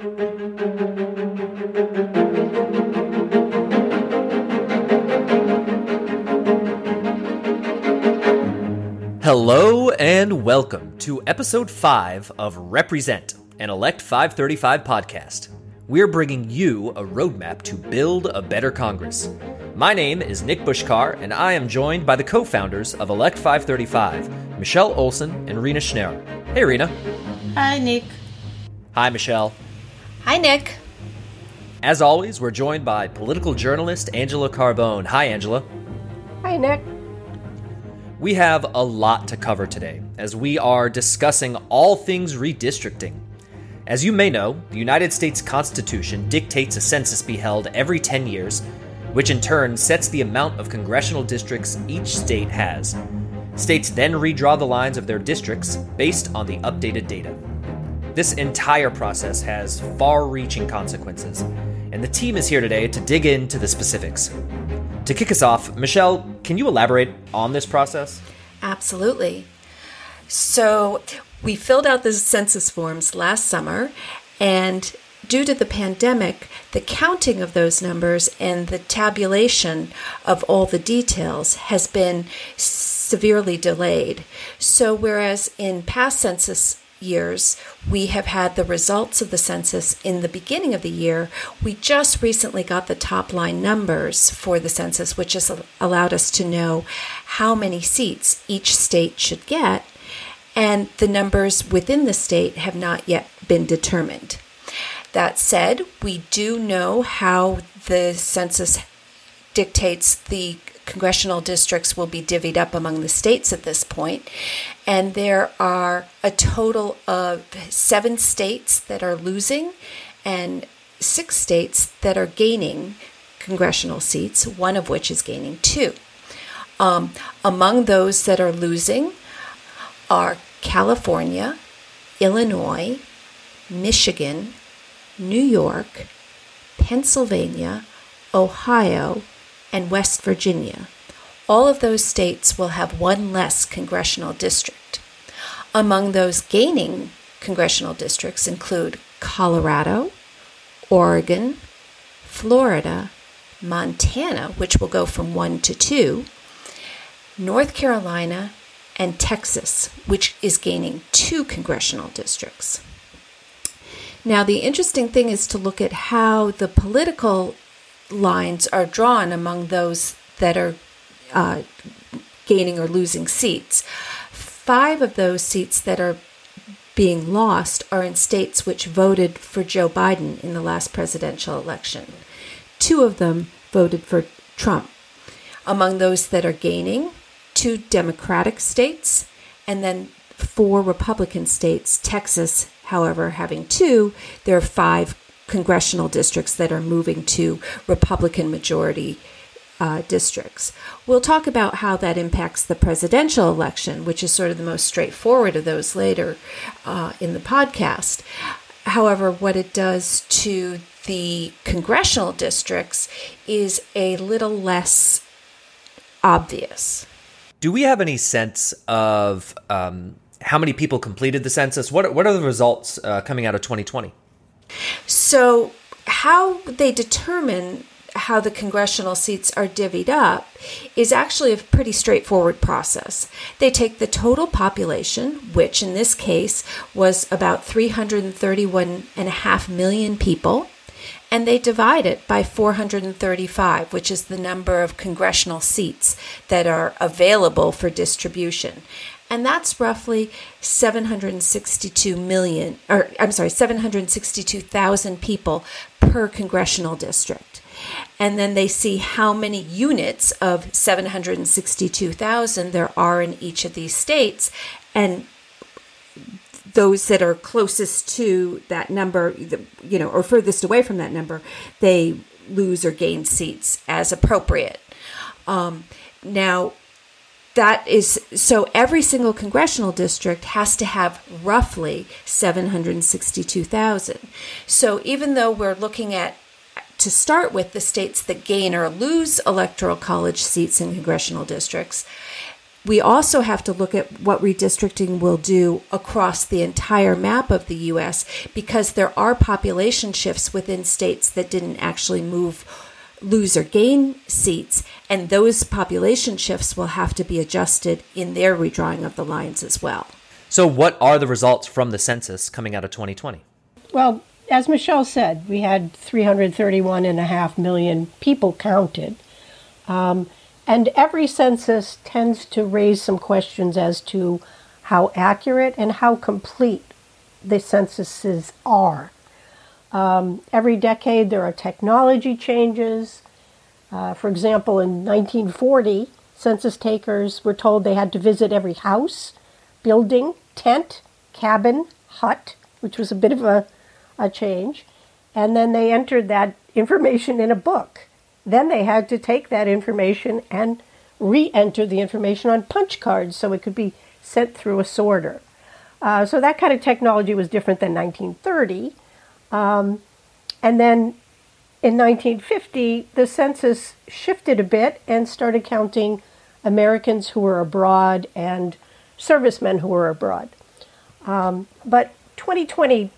Hello and welcome to episode 5 of Represent, an Elect 535 podcast. We're bringing you a roadmap to build a better Congress. My name is Nick Bushkar, and I am joined by the co founders of Elect 535, Michelle Olson and Rena Schneer. Hey, Rena. Hi, Nick. Hi, Michelle. Hi, Nick. As always, we're joined by political journalist Angela Carbone. Hi, Angela. Hi, Nick. We have a lot to cover today as we are discussing all things redistricting. As you may know, the United States Constitution dictates a census be held every 10 years, which in turn sets the amount of congressional districts each state has. States then redraw the lines of their districts based on the updated data. This entire process has far reaching consequences, and the team is here today to dig into the specifics. To kick us off, Michelle, can you elaborate on this process? Absolutely. So, we filled out the census forms last summer, and due to the pandemic, the counting of those numbers and the tabulation of all the details has been severely delayed. So, whereas in past census years, we have had the results of the census in the beginning of the year. We just recently got the top line numbers for the census, which has allowed us to know how many seats each state should get, and the numbers within the state have not yet been determined. That said, we do know how the census dictates the congressional districts will be divvied up among the states at this point. And there are a total of seven states that are losing and six states that are gaining congressional seats, one of which is gaining two. Um, among those that are losing are California, Illinois, Michigan, New York, Pennsylvania, Ohio, and West Virginia. All of those states will have one less congressional district. Among those gaining congressional districts include Colorado, Oregon, Florida, Montana, which will go from one to two, North Carolina, and Texas, which is gaining two congressional districts. Now, the interesting thing is to look at how the political lines are drawn among those that are uh, gaining or losing seats. Five of those seats that are being lost are in states which voted for Joe Biden in the last presidential election. Two of them voted for Trump. Among those that are gaining, two Democratic states, and then four Republican states. Texas, however, having two, there are five congressional districts that are moving to Republican majority uh, districts. We'll talk about how that impacts the presidential election, which is sort of the most straightforward of those later uh, in the podcast. However, what it does to the congressional districts is a little less obvious. Do we have any sense of um, how many people completed the census? What, what are the results uh, coming out of 2020? So, how they determine how the congressional seats are divvied up is actually a pretty straightforward process. They take the total population, which in this case was about 331.5 million people, and they divide it by 435, which is the number of congressional seats that are available for distribution and that's roughly 762 million or I'm sorry 762,000 people per congressional district. And then they see how many units of 762,000 there are in each of these states. And those that are closest to that number you know or furthest away from that number they lose or gain seats as appropriate. Um, now that is so every single congressional district has to have roughly 762,000. So even though we're looking at to start with the states that gain or lose electoral college seats in congressional districts, we also have to look at what redistricting will do across the entire map of the US because there are population shifts within states that didn't actually move lose or gain seats and those population shifts will have to be adjusted in their redrawing of the lines as well. So what are the results from the census coming out of 2020? Well, as Michelle said, we had 331 and a half million people counted. Um, and every census tends to raise some questions as to how accurate and how complete the censuses are. Um, every decade there are technology changes. Uh, for example, in 1940, census takers were told they had to visit every house, building, tent, cabin, hut, which was a bit of a, a change. And then they entered that information in a book. Then they had to take that information and re enter the information on punch cards so it could be sent through a sorter. Uh, so that kind of technology was different than 1930. Um, and then in 1950, the census shifted a bit and started counting Americans who were abroad and servicemen who were abroad. Um, but 2020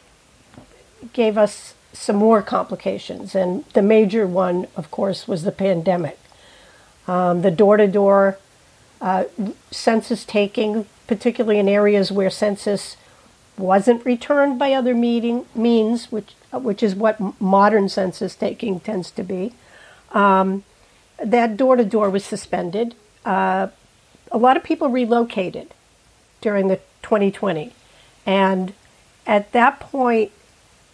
gave us some more complications. And the major one, of course, was the pandemic. Um, the door to door census taking, particularly in areas where census wasn't returned by other meeting, means, which, which is what modern census taking tends to be, um, that door to door was suspended. Uh, a lot of people relocated during the 2020. And at that point,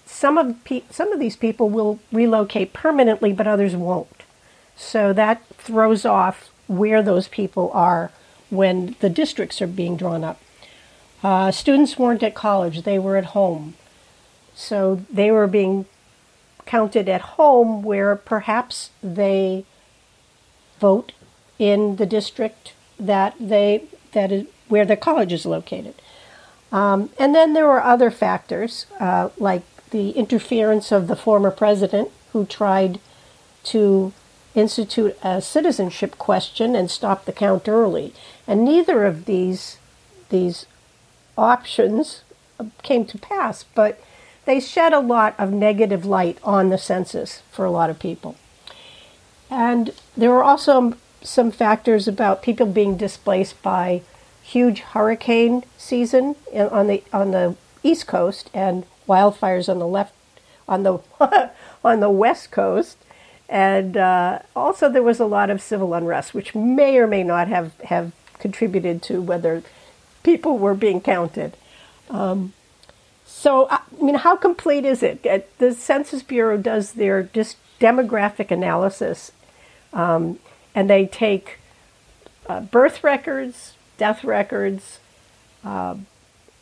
some of pe- some of these people will relocate permanently, but others won't. So that throws off where those people are when the districts are being drawn up. Uh, students weren't at college; they were at home, so they were being counted at home, where perhaps they vote in the district that they that is where the college is located. Um, and then there were other factors uh, like the interference of the former president who tried to institute a citizenship question and stop the count early. And neither of these these options came to pass, but they shed a lot of negative light on the census for a lot of people. And there were also some factors about people being displaced by huge hurricane season on the on the east coast and wildfires on the left, on the on the west coast, and uh, also there was a lot of civil unrest, which may or may not have have contributed to whether people were being counted. Um, so, I mean, how complete is it? Uh, the Census Bureau does their dis- demographic analysis, um, and they take uh, birth records, death records, uh,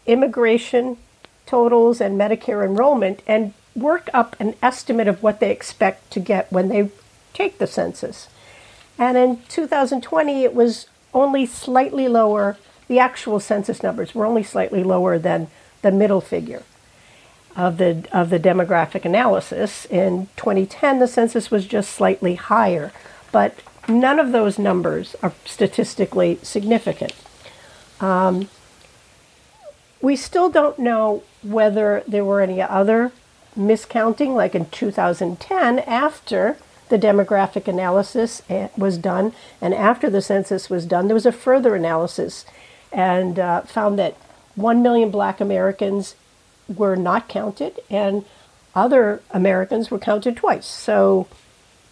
immigration totals and Medicare enrollment and work up an estimate of what they expect to get when they take the census. And in 2020, it was only slightly lower, the actual census numbers were only slightly lower than the middle figure of the, of the demographic analysis. In 2010, the census was just slightly higher, but none of those numbers are statistically significant. Um, we still don't know whether there were any other miscounting, like in 2010, after the demographic analysis eh, was done and after the census was done, there was a further analysis and uh, found that 1 million black Americans were not counted and other Americans were counted twice. So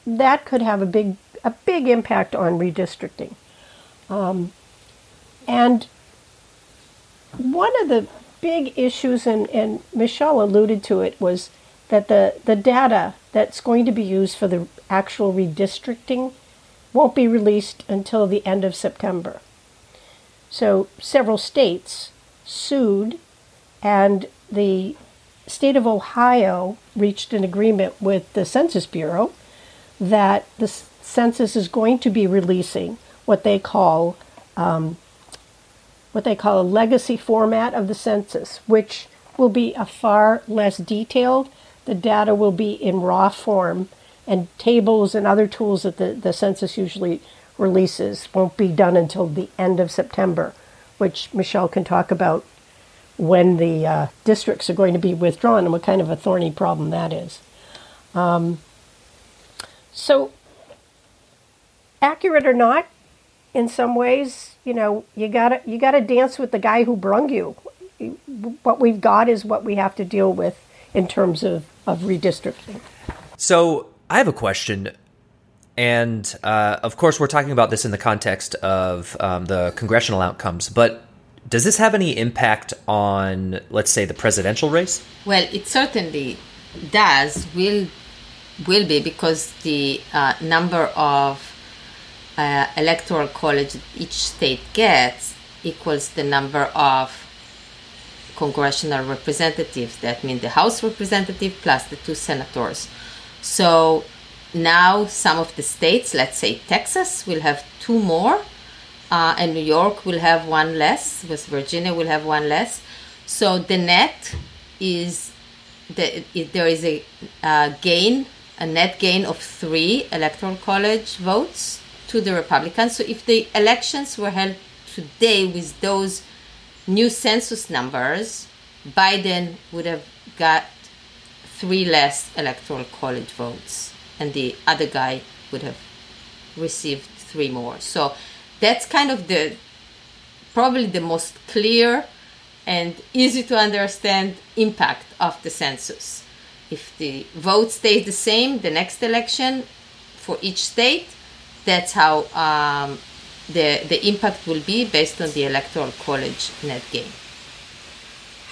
that could have a big, a big impact on redistricting. Um, and one of the big issues, and, and Michelle alluded to it, was that the, the data that's going to be used for the actual redistricting won't be released until the end of September. So several states sued, and the state of Ohio reached an agreement with the Census Bureau that the census is going to be releasing what they call um, what they call a legacy format of the census, which will be a far less detailed. The data will be in raw form, and tables and other tools that the, the census usually releases won't be done until the end of September, which Michelle can talk about when the uh, districts are going to be withdrawn and what kind of a thorny problem that is. Um, so, accurate or not, in some ways, you know, you gotta you gotta dance with the guy who brung you. What we've got is what we have to deal with in terms of, of redistricting. So I have a question. And uh, of course, we're talking about this in the context of um, the congressional outcomes. But does this have any impact on, let's say, the presidential race? Well, it certainly does. Will will be because the uh, number of uh, electoral college each state gets equals the number of congressional representatives. That means the House representative plus the two senators. So now some of the states, let's say Texas, will have two more, uh, and New York will have one less. West Virginia will have one less. So the net is the, there is a uh, gain, a net gain of three electoral college votes to the Republicans. So if the elections were held today with those new census numbers, Biden would have got three less electoral college votes, and the other guy would have received three more. So that's kind of the probably the most clear and easy to understand impact of the census. If the vote stays the same the next election for each state, that's how um, the, the impact will be based on the electoral college net gain.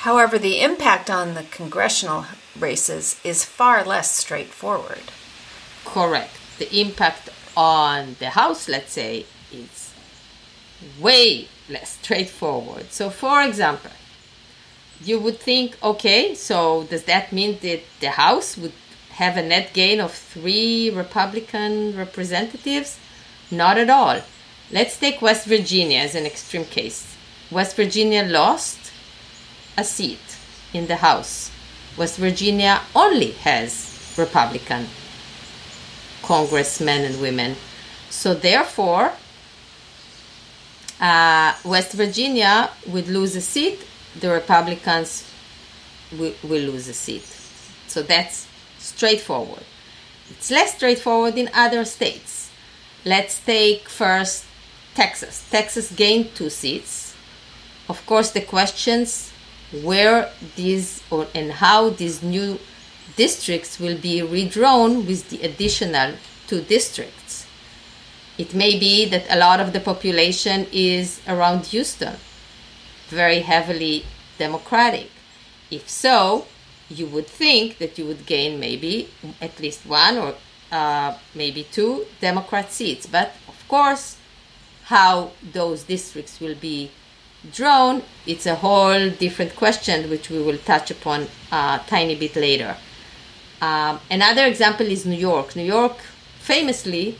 However, the impact on the congressional races is far less straightforward. Correct. The impact on the House, let's say, is way less straightforward. So, for example, you would think, okay, so does that mean that the House would have a net gain of three Republican representatives? Not at all. Let's take West Virginia as an extreme case. West Virginia lost a seat in the House. West Virginia only has Republican congressmen and women. So, therefore, uh, West Virginia would lose a seat, the Republicans will, will lose a seat. So, that's straightforward. It's less straightforward in other states. Let's take first Texas. Texas gained two seats. Of course, the questions where these or and how these new districts will be redrawn with the additional two districts. It may be that a lot of the population is around Houston, very heavily Democratic. If so, you would think that you would gain maybe at least one or uh, maybe two Democrat seats. But of course, how those districts will be drawn, it's a whole different question, which we will touch upon a tiny bit later. Um, another example is New York. New York famously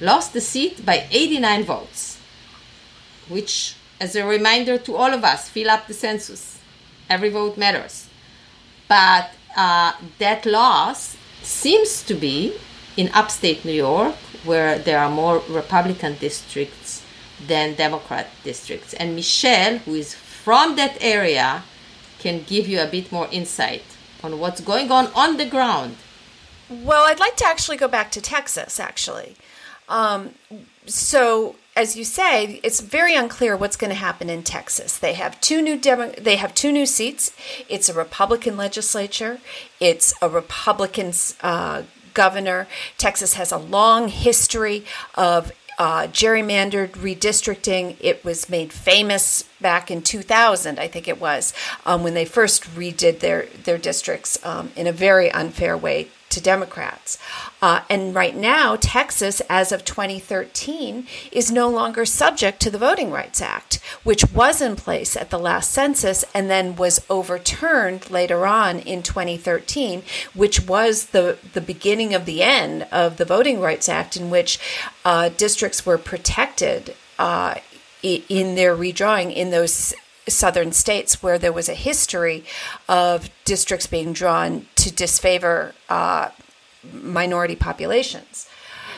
lost the seat by 89 votes, which, as a reminder to all of us, fill up the census. Every vote matters. But uh, that loss seems to be in upstate New York, where there are more Republican districts than Democrat districts. And Michelle, who is from that area, can give you a bit more insight on what's going on on the ground. Well, I'd like to actually go back to Texas, actually. Um, so, as you say, it's very unclear what's going to happen in Texas. They have two new demo- they have two new seats. It's a Republican legislature. It's a Republican uh, governor. Texas has a long history of uh, gerrymandered redistricting. It was made famous back in 2000, I think it was, um, when they first redid their, their districts um, in a very unfair way to Democrats. Uh, and right now, Texas, as of 2013, is no longer subject to the Voting Rights Act, which was in place at the last census and then was overturned later on in 2013, which was the, the beginning of the end of the Voting Rights Act, in which uh, districts were protected uh, in their redrawing in those southern states where there was a history of districts being drawn to disfavor uh, minority populations.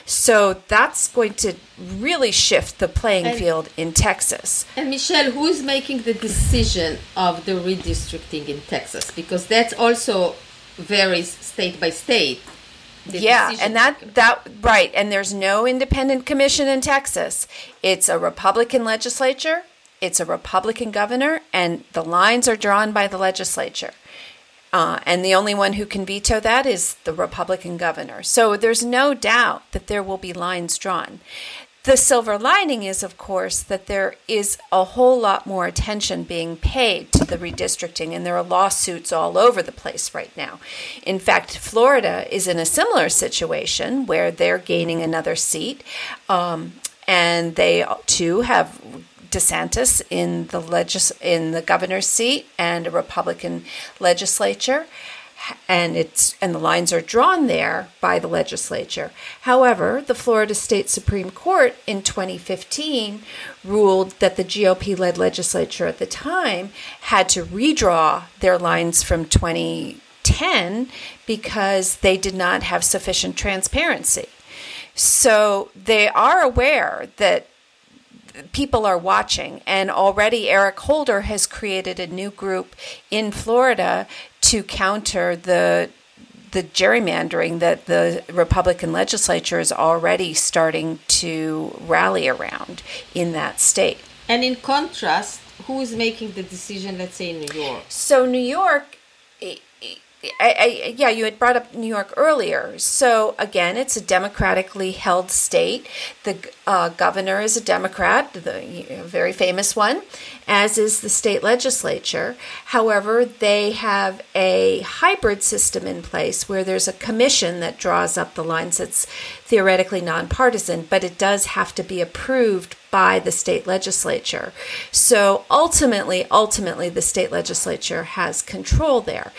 So that's going to really shift the playing And- field in Texas. And Michelle, who is making the decision of the redistricting in Texas? Because that's also varies state by state. the yeah, and that that right, and there's no independent commission in Texas. It's a Republican legislature, it's a Republican governor, and the lines are drawn by the legislature. Uh, and the only one who can veto that is the Republican governor. So there's no doubt that there will be lines drawn. The silver lining is, of course, that there is a whole lot more attention being paid to the redistricting, and there are lawsuits all over the place right now. In fact, Florida is in a similar situation where they're gaining another seat, um, and they too have DeSantis in the legis- in the governor's seat and a Republican legislature and it's and the lines are drawn there by the legislature. However, the Florida State Supreme Court in 2015 ruled that the GOP-led legislature at the time had to redraw their lines from 2010 because they did not have sufficient transparency. So they are aware that people are watching and already Eric Holder has created a new group in Florida to counter the the gerrymandering that the Republican legislature is already starting to rally around in that state. And in contrast, who is making the decision, let's say in New York? So New York, I, I, yeah, you had brought up New York earlier. So again, it's a democratically held state. The uh, governor is a Democrat, the you know, very famous one, as is the state legislature. However, they have a hybrid system in place where there's a commission that draws up the lines. It's theoretically nonpartisan, but it does have to be approved by the state legislature. So ultimately, ultimately, the state legislature has control there.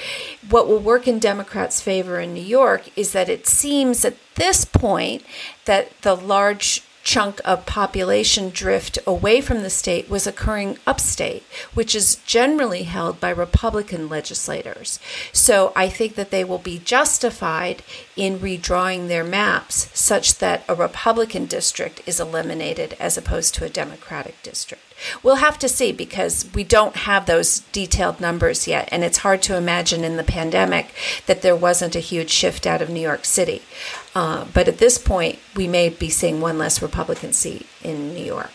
What will work in Democrats' favor in New York is that it seems at this point that the large chunk of population drift away from the state was occurring upstate, which is generally held by Republican legislators. So I think that they will be justified in redrawing their maps such that a Republican district is eliminated as opposed to a Democratic district. We'll have to see because we don't have those detailed numbers yet, and it's hard to imagine in the pandemic that there wasn't a huge shift out of New York City. Uh, but at this point, we may be seeing one less Republican seat in New York.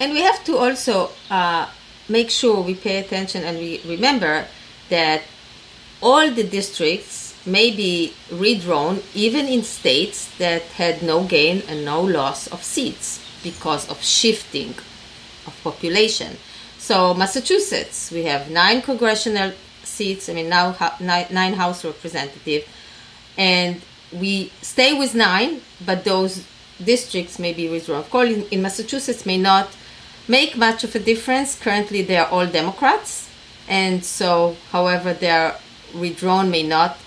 And we have to also uh, make sure we pay attention and we remember that all the districts may be redrawn even in states that had no gain and no loss of seats because of shifting of population. So Massachusetts, we have nine congressional seats. I mean now nine, nine House representative, and we stay with nine, but those districts may be withdrawn. Of course, in, in Massachusetts may not make much of a difference. Currently, they are all Democrats, and so, however, they are withdrawn may not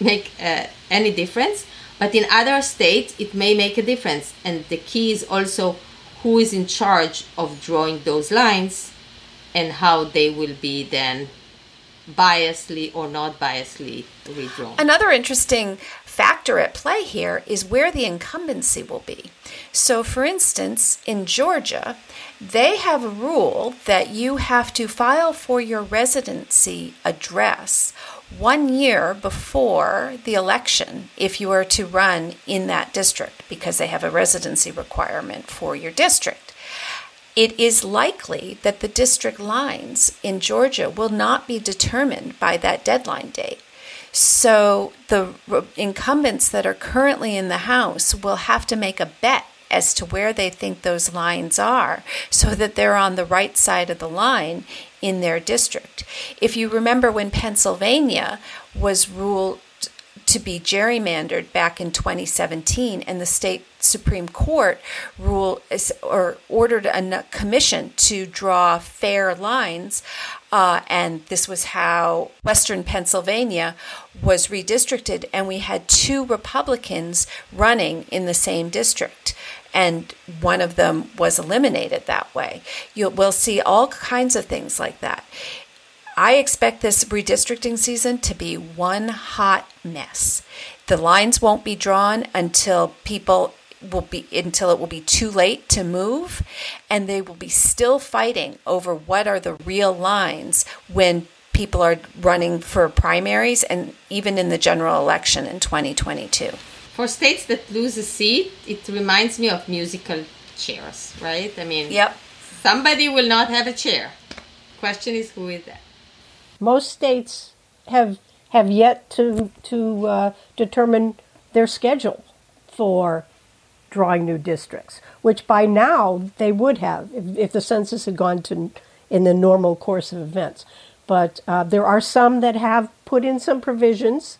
make uh, any difference. But in other states, it may make a difference, and the key is also who is in charge of drawing those lines and how they will be then biasly or not biasly redrawn. Another interesting factor at play here is where the incumbency will be. So, for instance, in Georgia, they have a rule that you have to file for your residency address one year before the election if you are to run in that district because they have a residency requirement for your district. It is likely that the district lines in Georgia will not be determined by that deadline date. So the incumbents that are currently in the House will have to make a bet as to where they think those lines are so that they're on the right side of the line in their district. If you remember when Pennsylvania was ruled to be gerrymandered back in 2017 and the state supreme court ruled or ordered a commission to draw fair lines uh, and this was how western pennsylvania was redistricted and we had two republicans running in the same district and one of them was eliminated that way you will see all kinds of things like that I expect this redistricting season to be one hot mess. The lines won't be drawn until people will be until it will be too late to move and they will be still fighting over what are the real lines when people are running for primaries and even in the general election in 2022 for states that lose a seat it reminds me of musical chairs right? I mean yep. somebody will not have a chair. Question is who is that? Most states have have yet to to uh, determine their schedule for drawing new districts, which by now they would have if, if the census had gone to in the normal course of events. But uh, there are some that have put in some provisions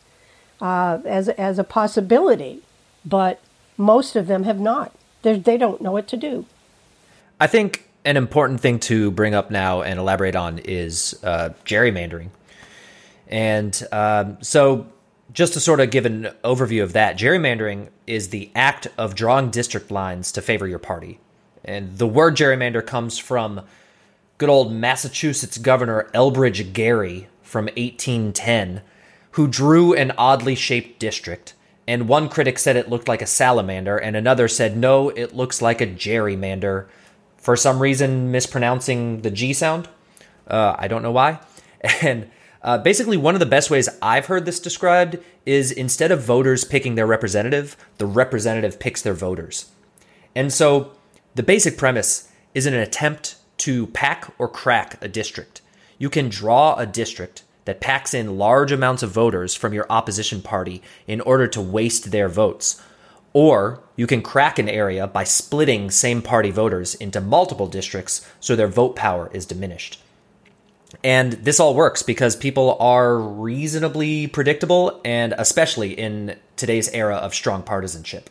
uh, as as a possibility, but most of them have not. They're, they do not know what to do. I think an important thing to bring up now and elaborate on is uh, gerrymandering. And um, so, just to sort of give an overview of that, gerrymandering is the act of drawing district lines to favor your party. And the word gerrymander comes from good old Massachusetts Governor Elbridge Gerry from 1810, who drew an oddly shaped district. And one critic said it looked like a salamander, and another said, no, it looks like a gerrymander. For some reason, mispronouncing the G sound. Uh, I don't know why. And uh, basically, one of the best ways I've heard this described is instead of voters picking their representative, the representative picks their voters. And so the basic premise is an attempt to pack or crack a district. You can draw a district that packs in large amounts of voters from your opposition party in order to waste their votes. Or you can crack an area by splitting same party voters into multiple districts so their vote power is diminished. And this all works because people are reasonably predictable, and especially in today's era of strong partisanship.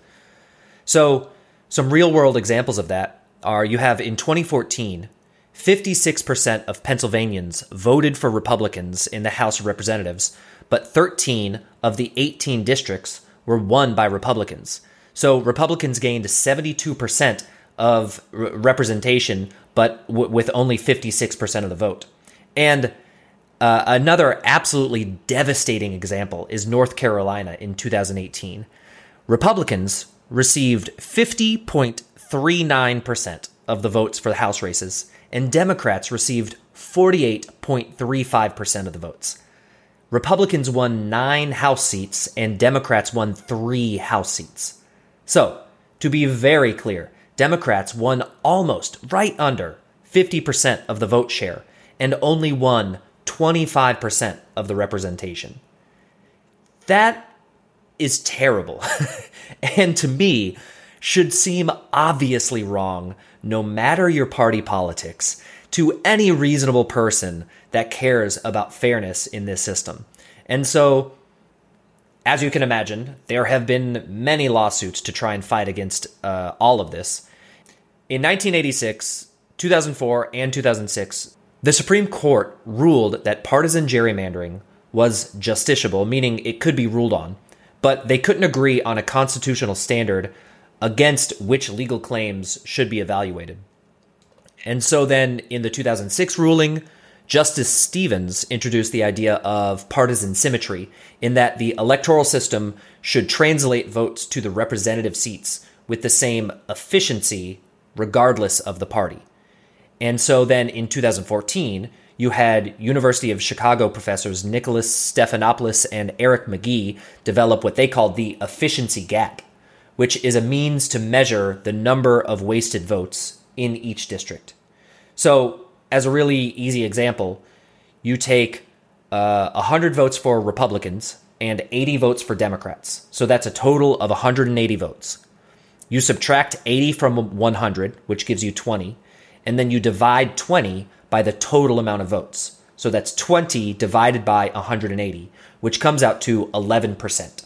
So, some real world examples of that are you have in 2014, 56% of Pennsylvanians voted for Republicans in the House of Representatives, but 13 of the 18 districts were won by Republicans. So, Republicans gained 72% of representation, but w- with only 56% of the vote. And uh, another absolutely devastating example is North Carolina in 2018. Republicans received 50.39% of the votes for the House races, and Democrats received 48.35% of the votes. Republicans won nine House seats, and Democrats won three House seats. So, to be very clear, Democrats won almost right under 50% of the vote share and only won 25% of the representation. That is terrible. and to me, should seem obviously wrong, no matter your party politics, to any reasonable person that cares about fairness in this system. And so, as you can imagine, there have been many lawsuits to try and fight against uh, all of this. In 1986, 2004, and 2006, the Supreme Court ruled that partisan gerrymandering was justiciable, meaning it could be ruled on, but they couldn't agree on a constitutional standard against which legal claims should be evaluated. And so then in the 2006 ruling, Justice Stevens introduced the idea of partisan symmetry in that the electoral system should translate votes to the representative seats with the same efficiency regardless of the party. And so then in 2014, you had University of Chicago professors Nicholas Stephanopoulos and Eric McGhee develop what they called the efficiency gap, which is a means to measure the number of wasted votes in each district. So, as a really easy example, you take uh, 100 votes for Republicans and 80 votes for Democrats. So that's a total of 180 votes. You subtract 80 from 100, which gives you 20 and then you divide 20 by the total amount of votes. So that's 20 divided by 180, which comes out to 11%.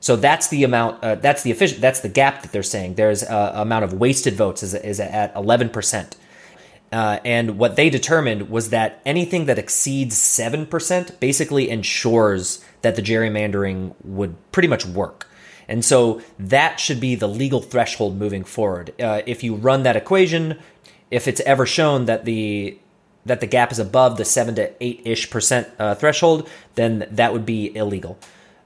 So that's the amount. Uh, that's the efficient. That's the gap that they're saying. There's a amount of wasted votes is, is at 11%. Uh, and what they determined was that anything that exceeds 7% basically ensures that the gerrymandering would pretty much work. And so that should be the legal threshold moving forward. Uh, if you run that equation, if it's ever shown that the that the gap is above the seven to eight ish percent uh, threshold, then that would be illegal.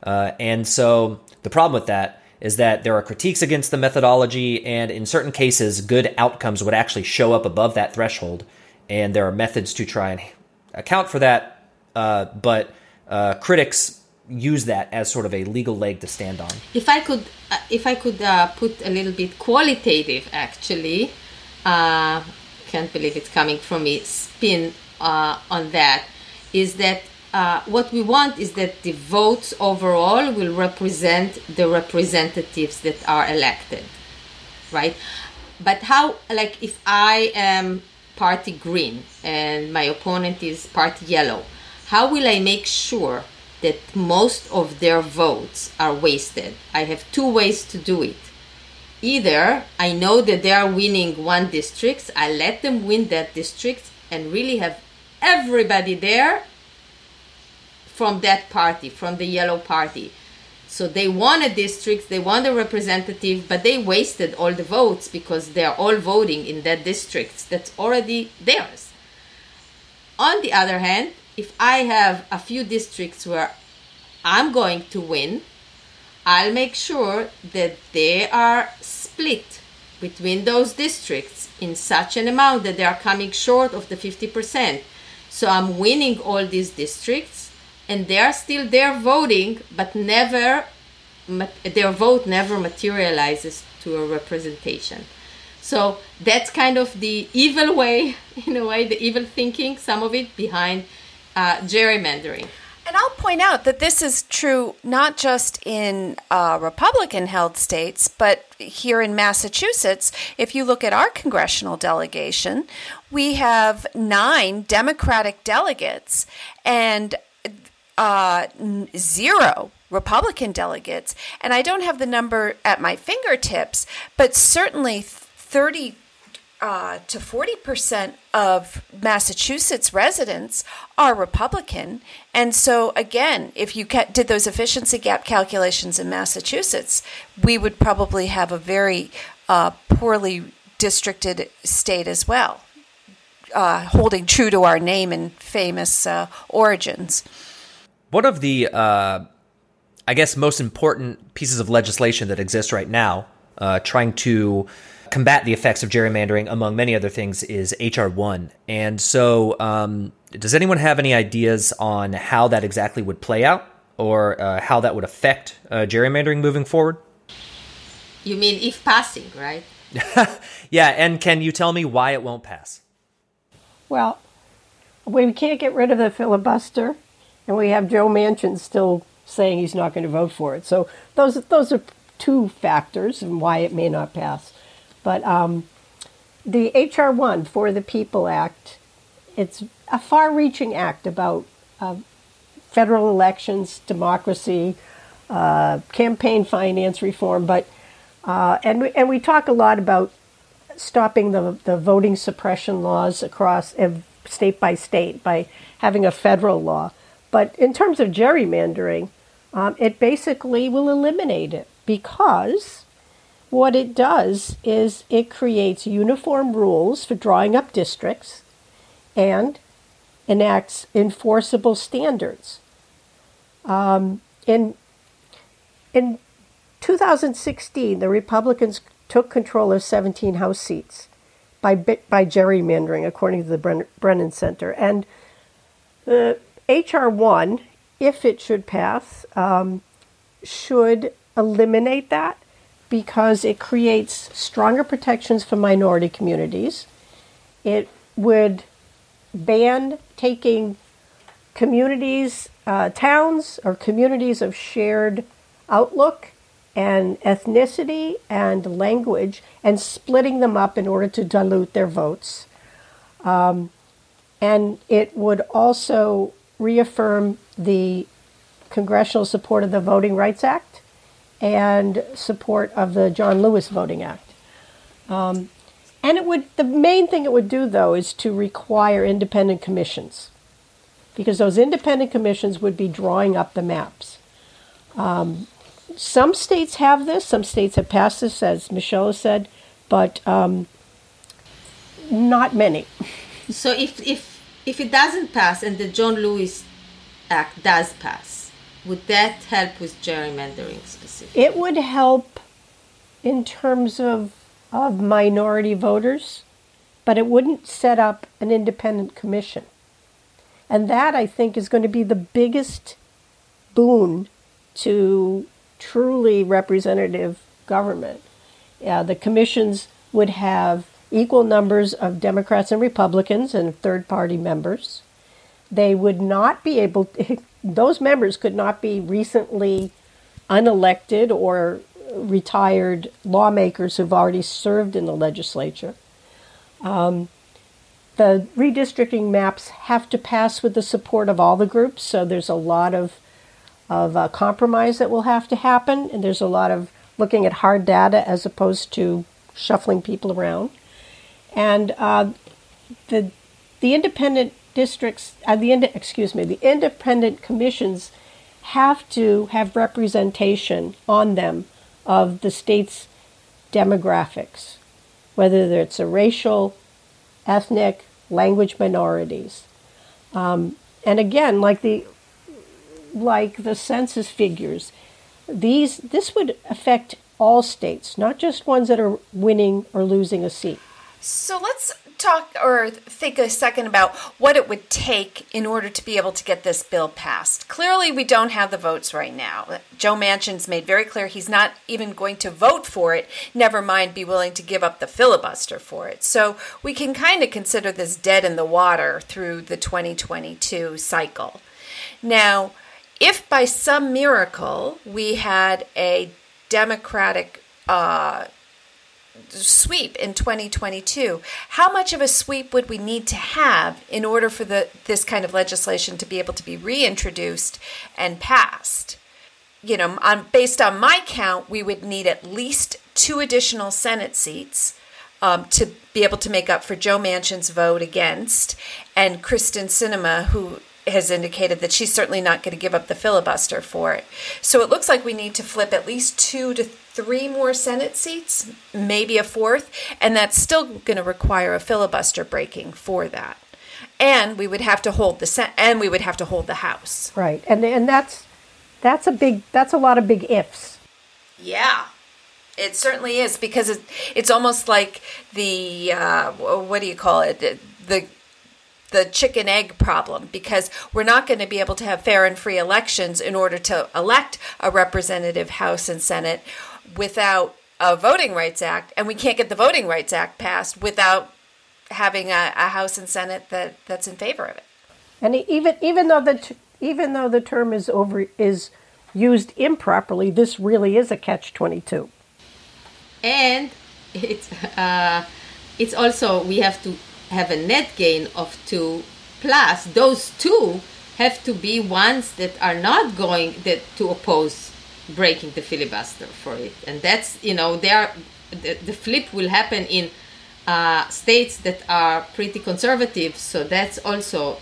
Uh, and so the problem with that is that there are critiques against the methodology, and in certain cases, good outcomes would actually show up above that threshold. And there are methods to try and account for that, uh, but uh, critics use that as sort of a legal leg to stand on. If I could, uh, if I could uh, put a little bit qualitative, actually, uh, can't believe it's coming from me. Spin uh, on that is that uh, what we want is that the votes overall will represent the representatives that are elected, right? But how, like, if I am party green and my opponent is party yellow, how will I make sure that most of their votes are wasted? I have two ways to do it. Either I know that they are winning one district, I let them win that district and really have everybody there from that party, from the yellow party. So they won a district, they won a representative, but they wasted all the votes because they are all voting in that district that's already theirs. On the other hand, if I have a few districts where I'm going to win, I'll make sure that they are split between those districts in such an amount that they are coming short of the 50%. So I'm winning all these districts and they are still there voting, but never, their vote never materializes to a representation. So that's kind of the evil way, in a way, the evil thinking, some of it behind uh, gerrymandering. And I'll point out that this is true not just in uh, Republican held states, but here in Massachusetts. If you look at our congressional delegation, we have nine Democratic delegates and uh, zero Republican delegates. And I don't have the number at my fingertips, but certainly 30 uh, to 40% of Massachusetts residents are Republican. And so, again, if you ca- did those efficiency gap calculations in Massachusetts, we would probably have a very uh, poorly districted state as well, uh, holding true to our name and famous uh, origins. One of the, uh, I guess, most important pieces of legislation that exists right now, uh, trying to combat the effects of gerrymandering, among many other things, is HR one. And so, um, does anyone have any ideas on how that exactly would play out, or uh, how that would affect uh, gerrymandering moving forward? You mean if passing, right? yeah, and can you tell me why it won't pass? Well, we can't get rid of the filibuster, and we have Joe Manchin still saying he's not going to vote for it. So those those are two factors and why it may not pass. But um, the HR one for the People Act, it's a far-reaching act about uh, federal elections, democracy, uh, campaign finance reform. But uh, and we, and we talk a lot about stopping the the voting suppression laws across state by state by having a federal law. But in terms of gerrymandering, um, it basically will eliminate it because what it does is it creates uniform rules for drawing up districts and enacts enforceable standards. Um, in, in 2016, the Republicans took control of 17 House seats by, by gerrymandering, according to the Brennan Center. And the H.R. 1, if it should pass, um, should eliminate that because it creates stronger protections for minority communities. It would ban taking communities, uh, towns, or communities of shared outlook and ethnicity and language and splitting them up in order to dilute their votes. Um, and it would also reaffirm the congressional support of the Voting Rights Act and support of the John Lewis Voting Act. Um, and it would the main thing it would do though is to require independent commissions, because those independent commissions would be drawing up the maps. Um, some states have this. Some states have passed this, as Michelle said, but um, not many. So if if if it doesn't pass and the John Lewis Act does pass, would that help with gerrymandering specifically? It would help in terms of of minority voters, but it wouldn't set up an independent commission. And that I think is going to be the biggest boon to truly representative government. Yeah, the commissions would have equal numbers of Democrats and Republicans and third party members. They would not be able, to, those members could not be recently unelected or retired lawmakers who've already served in the legislature. Um, the redistricting maps have to pass with the support of all the groups, so there's a lot of of uh, compromise that will have to happen, and there's a lot of looking at hard data as opposed to shuffling people around. And uh, the the independent districts, uh, the excuse me, the independent commissions have to have representation on them of the state's demographics, whether it's a racial, ethnic, language minorities. Um, and again, like the like the census figures, these this would affect all states, not just ones that are winning or losing a seat. So let's talk or think a second about what it would take in order to be able to get this bill passed. Clearly, we don't have the votes right now. Joe Manchin's made very clear he's not even going to vote for it, never mind be willing to give up the filibuster for it. So we can kind of consider this dead in the water through the 2022 cycle. Now, if by some miracle we had a Democratic uh, sweep in 2022 how much of a sweep would we need to have in order for the this kind of legislation to be able to be reintroduced and passed? You know on based on my count we would need at least two additional senate seats um, to be able to make up for joe manchin's vote against and kyrsten Sinema, who has indicated that she's certainly not going to give up the filibuster for it. So it looks like we need to flip at least two to three more Senate seats, maybe a fourth, and that's still going to require a filibuster breaking for that. And we would have to hold the Senate, and we would have to hold the House. Right, and and that's that's a big that's a lot of big ifs. Yeah. It certainly is because it, it's almost like the uh, what do you call it the the chicken egg problem because we're not going to be able to have fair and free elections in order to elect a representative House and Senate without a Voting Rights Act, and we can't get the Voting Rights Act passed without having a, a House and Senate that, that's in favor of it. And even even though the even though the term is over is used improperly, this really is a catch twenty two. And it's uh, it's also we have to have a net gain of two plus those two have to be ones that are not going that to oppose breaking the filibuster for it and that's you know they are the, the flip will happen in uh, states that are pretty conservative so that's also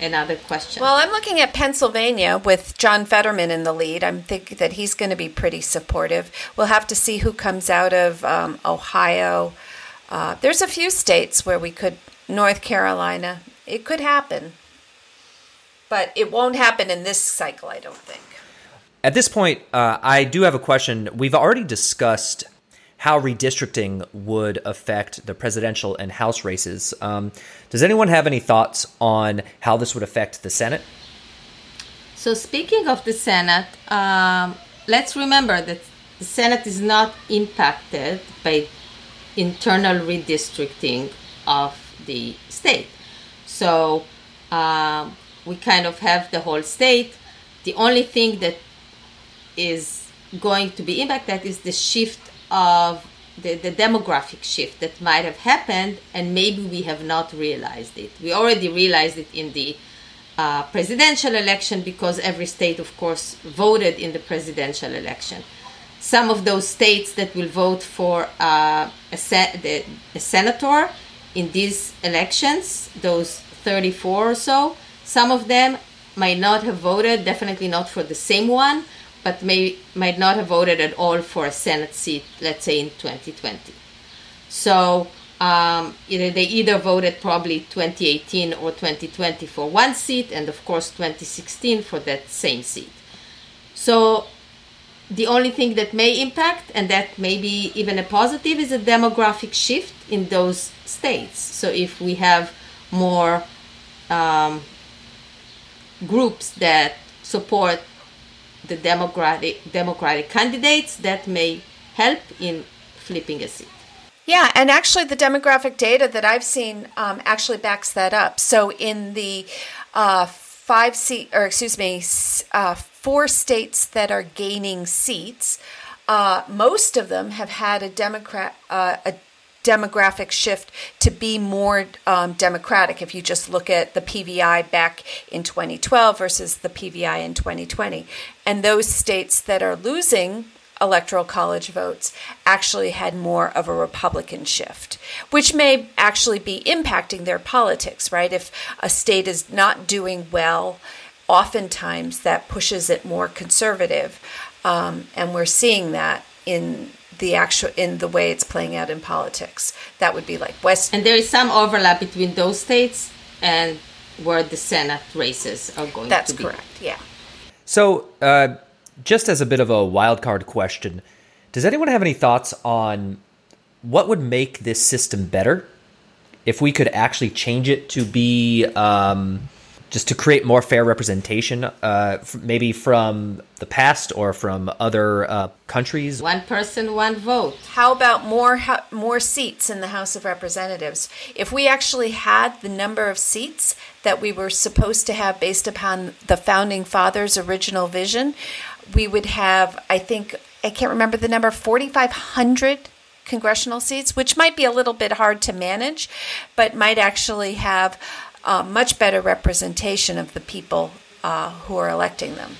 another question Well, I'm looking at Pennsylvania with John Fetterman in the lead. I'm thinking that he's going to be pretty supportive. We'll have to see who comes out of um, Ohio. Uh, there's a few states where we could, North Carolina, it could happen. But it won't happen in this cycle, I don't think. At this point, uh, I do have a question. We've already discussed how redistricting would affect the presidential and House races. Um, does anyone have any thoughts on how this would affect the Senate? So speaking of the Senate, um, let's remember that the Senate is not impacted by internal redistricting of the state. So um, we kind of have the whole state. The only thing that is going to be impacted is the shift of the, the demographic shift that might have happened, and maybe we have not realized it. We already realized it in the uh, presidential election because every state, of course, voted in the presidential election. Some of those states that will vote for uh, a, se- a senator in these elections, those 34 or so, some of them might not have voted, definitely not for the same one, but may might not have voted at all for a Senate seat, let's say in 2020. So um, either they either voted probably 2018 or 2020 for one seat, and of course 2016 for that same seat. So the only thing that may impact, and that may be even a positive, is a demographic shift in those states. So if we have more um, groups that support the democratic democratic candidates, that may help in flipping a seat. Yeah, and actually, the demographic data that I've seen um, actually backs that up. So, in the uh, five seat, or excuse me, uh, four states that are gaining seats, uh, most of them have had a Democrat uh, a demographic shift to be more um, democratic. If you just look at the PVI back in 2012 versus the PVI in 2020, and those states that are losing electoral college votes actually had more of a Republican shift, which may actually be impacting their politics, right? If a state is not doing well, oftentimes that pushes it more conservative. Um, and we're seeing that in the actual in the way it's playing out in politics. That would be like West. And there is some overlap between those states and where the Senate races are going That's to be. Correct. Yeah. So, uh, just as a bit of a wild card question, does anyone have any thoughts on what would make this system better if we could actually change it to be um, just to create more fair representation, uh, maybe from the past or from other uh, countries? One person, one vote. How about more more seats in the House of Representatives? If we actually had the number of seats that we were supposed to have based upon the founding fathers' original vision, we would have, I think, I can't remember the number, 4,500 congressional seats, which might be a little bit hard to manage, but might actually have a much better representation of the people uh, who are electing them.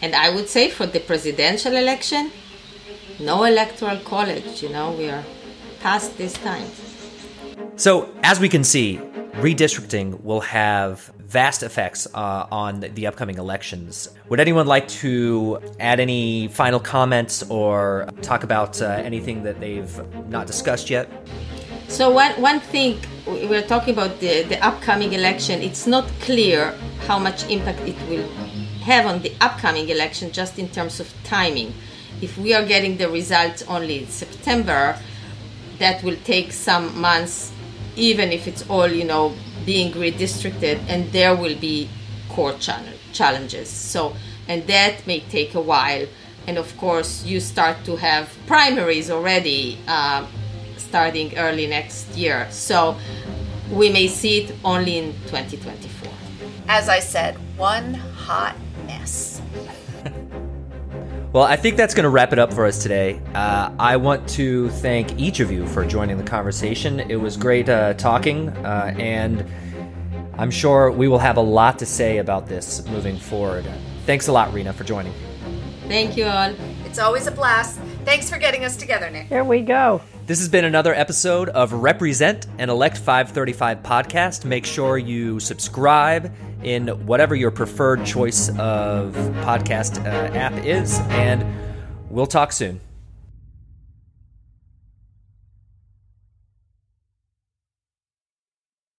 And I would say for the presidential election, no electoral college, you know, we are past this time. So, as we can see, redistricting will have vast effects uh, on the upcoming elections. Would anyone like to add any final comments or talk about uh, anything that they've not discussed yet? So one one thing we're talking about the, the upcoming election. It's not clear how much impact it will have on the upcoming election, just in terms of timing. If we are getting the results only in September, that will take some months, even if it's all you know being redistricted, and there will be court challenges. So, and that may take a while. And of course, you start to have primaries already uh, starting early next year. So, we may see it only in 2024. As I said, one hot mess. Well, I think that's going to wrap it up for us today. Uh, I want to thank each of you for joining the conversation. It was great uh, talking, uh, and I'm sure we will have a lot to say about this moving forward. Thanks a lot, Rena, for joining. Thank you all. It's always a blast. Thanks for getting us together, Nick. There we go. This has been another episode of Represent and Elect 535 podcast. Make sure you subscribe in whatever your preferred choice of podcast uh, app is, and we'll talk soon.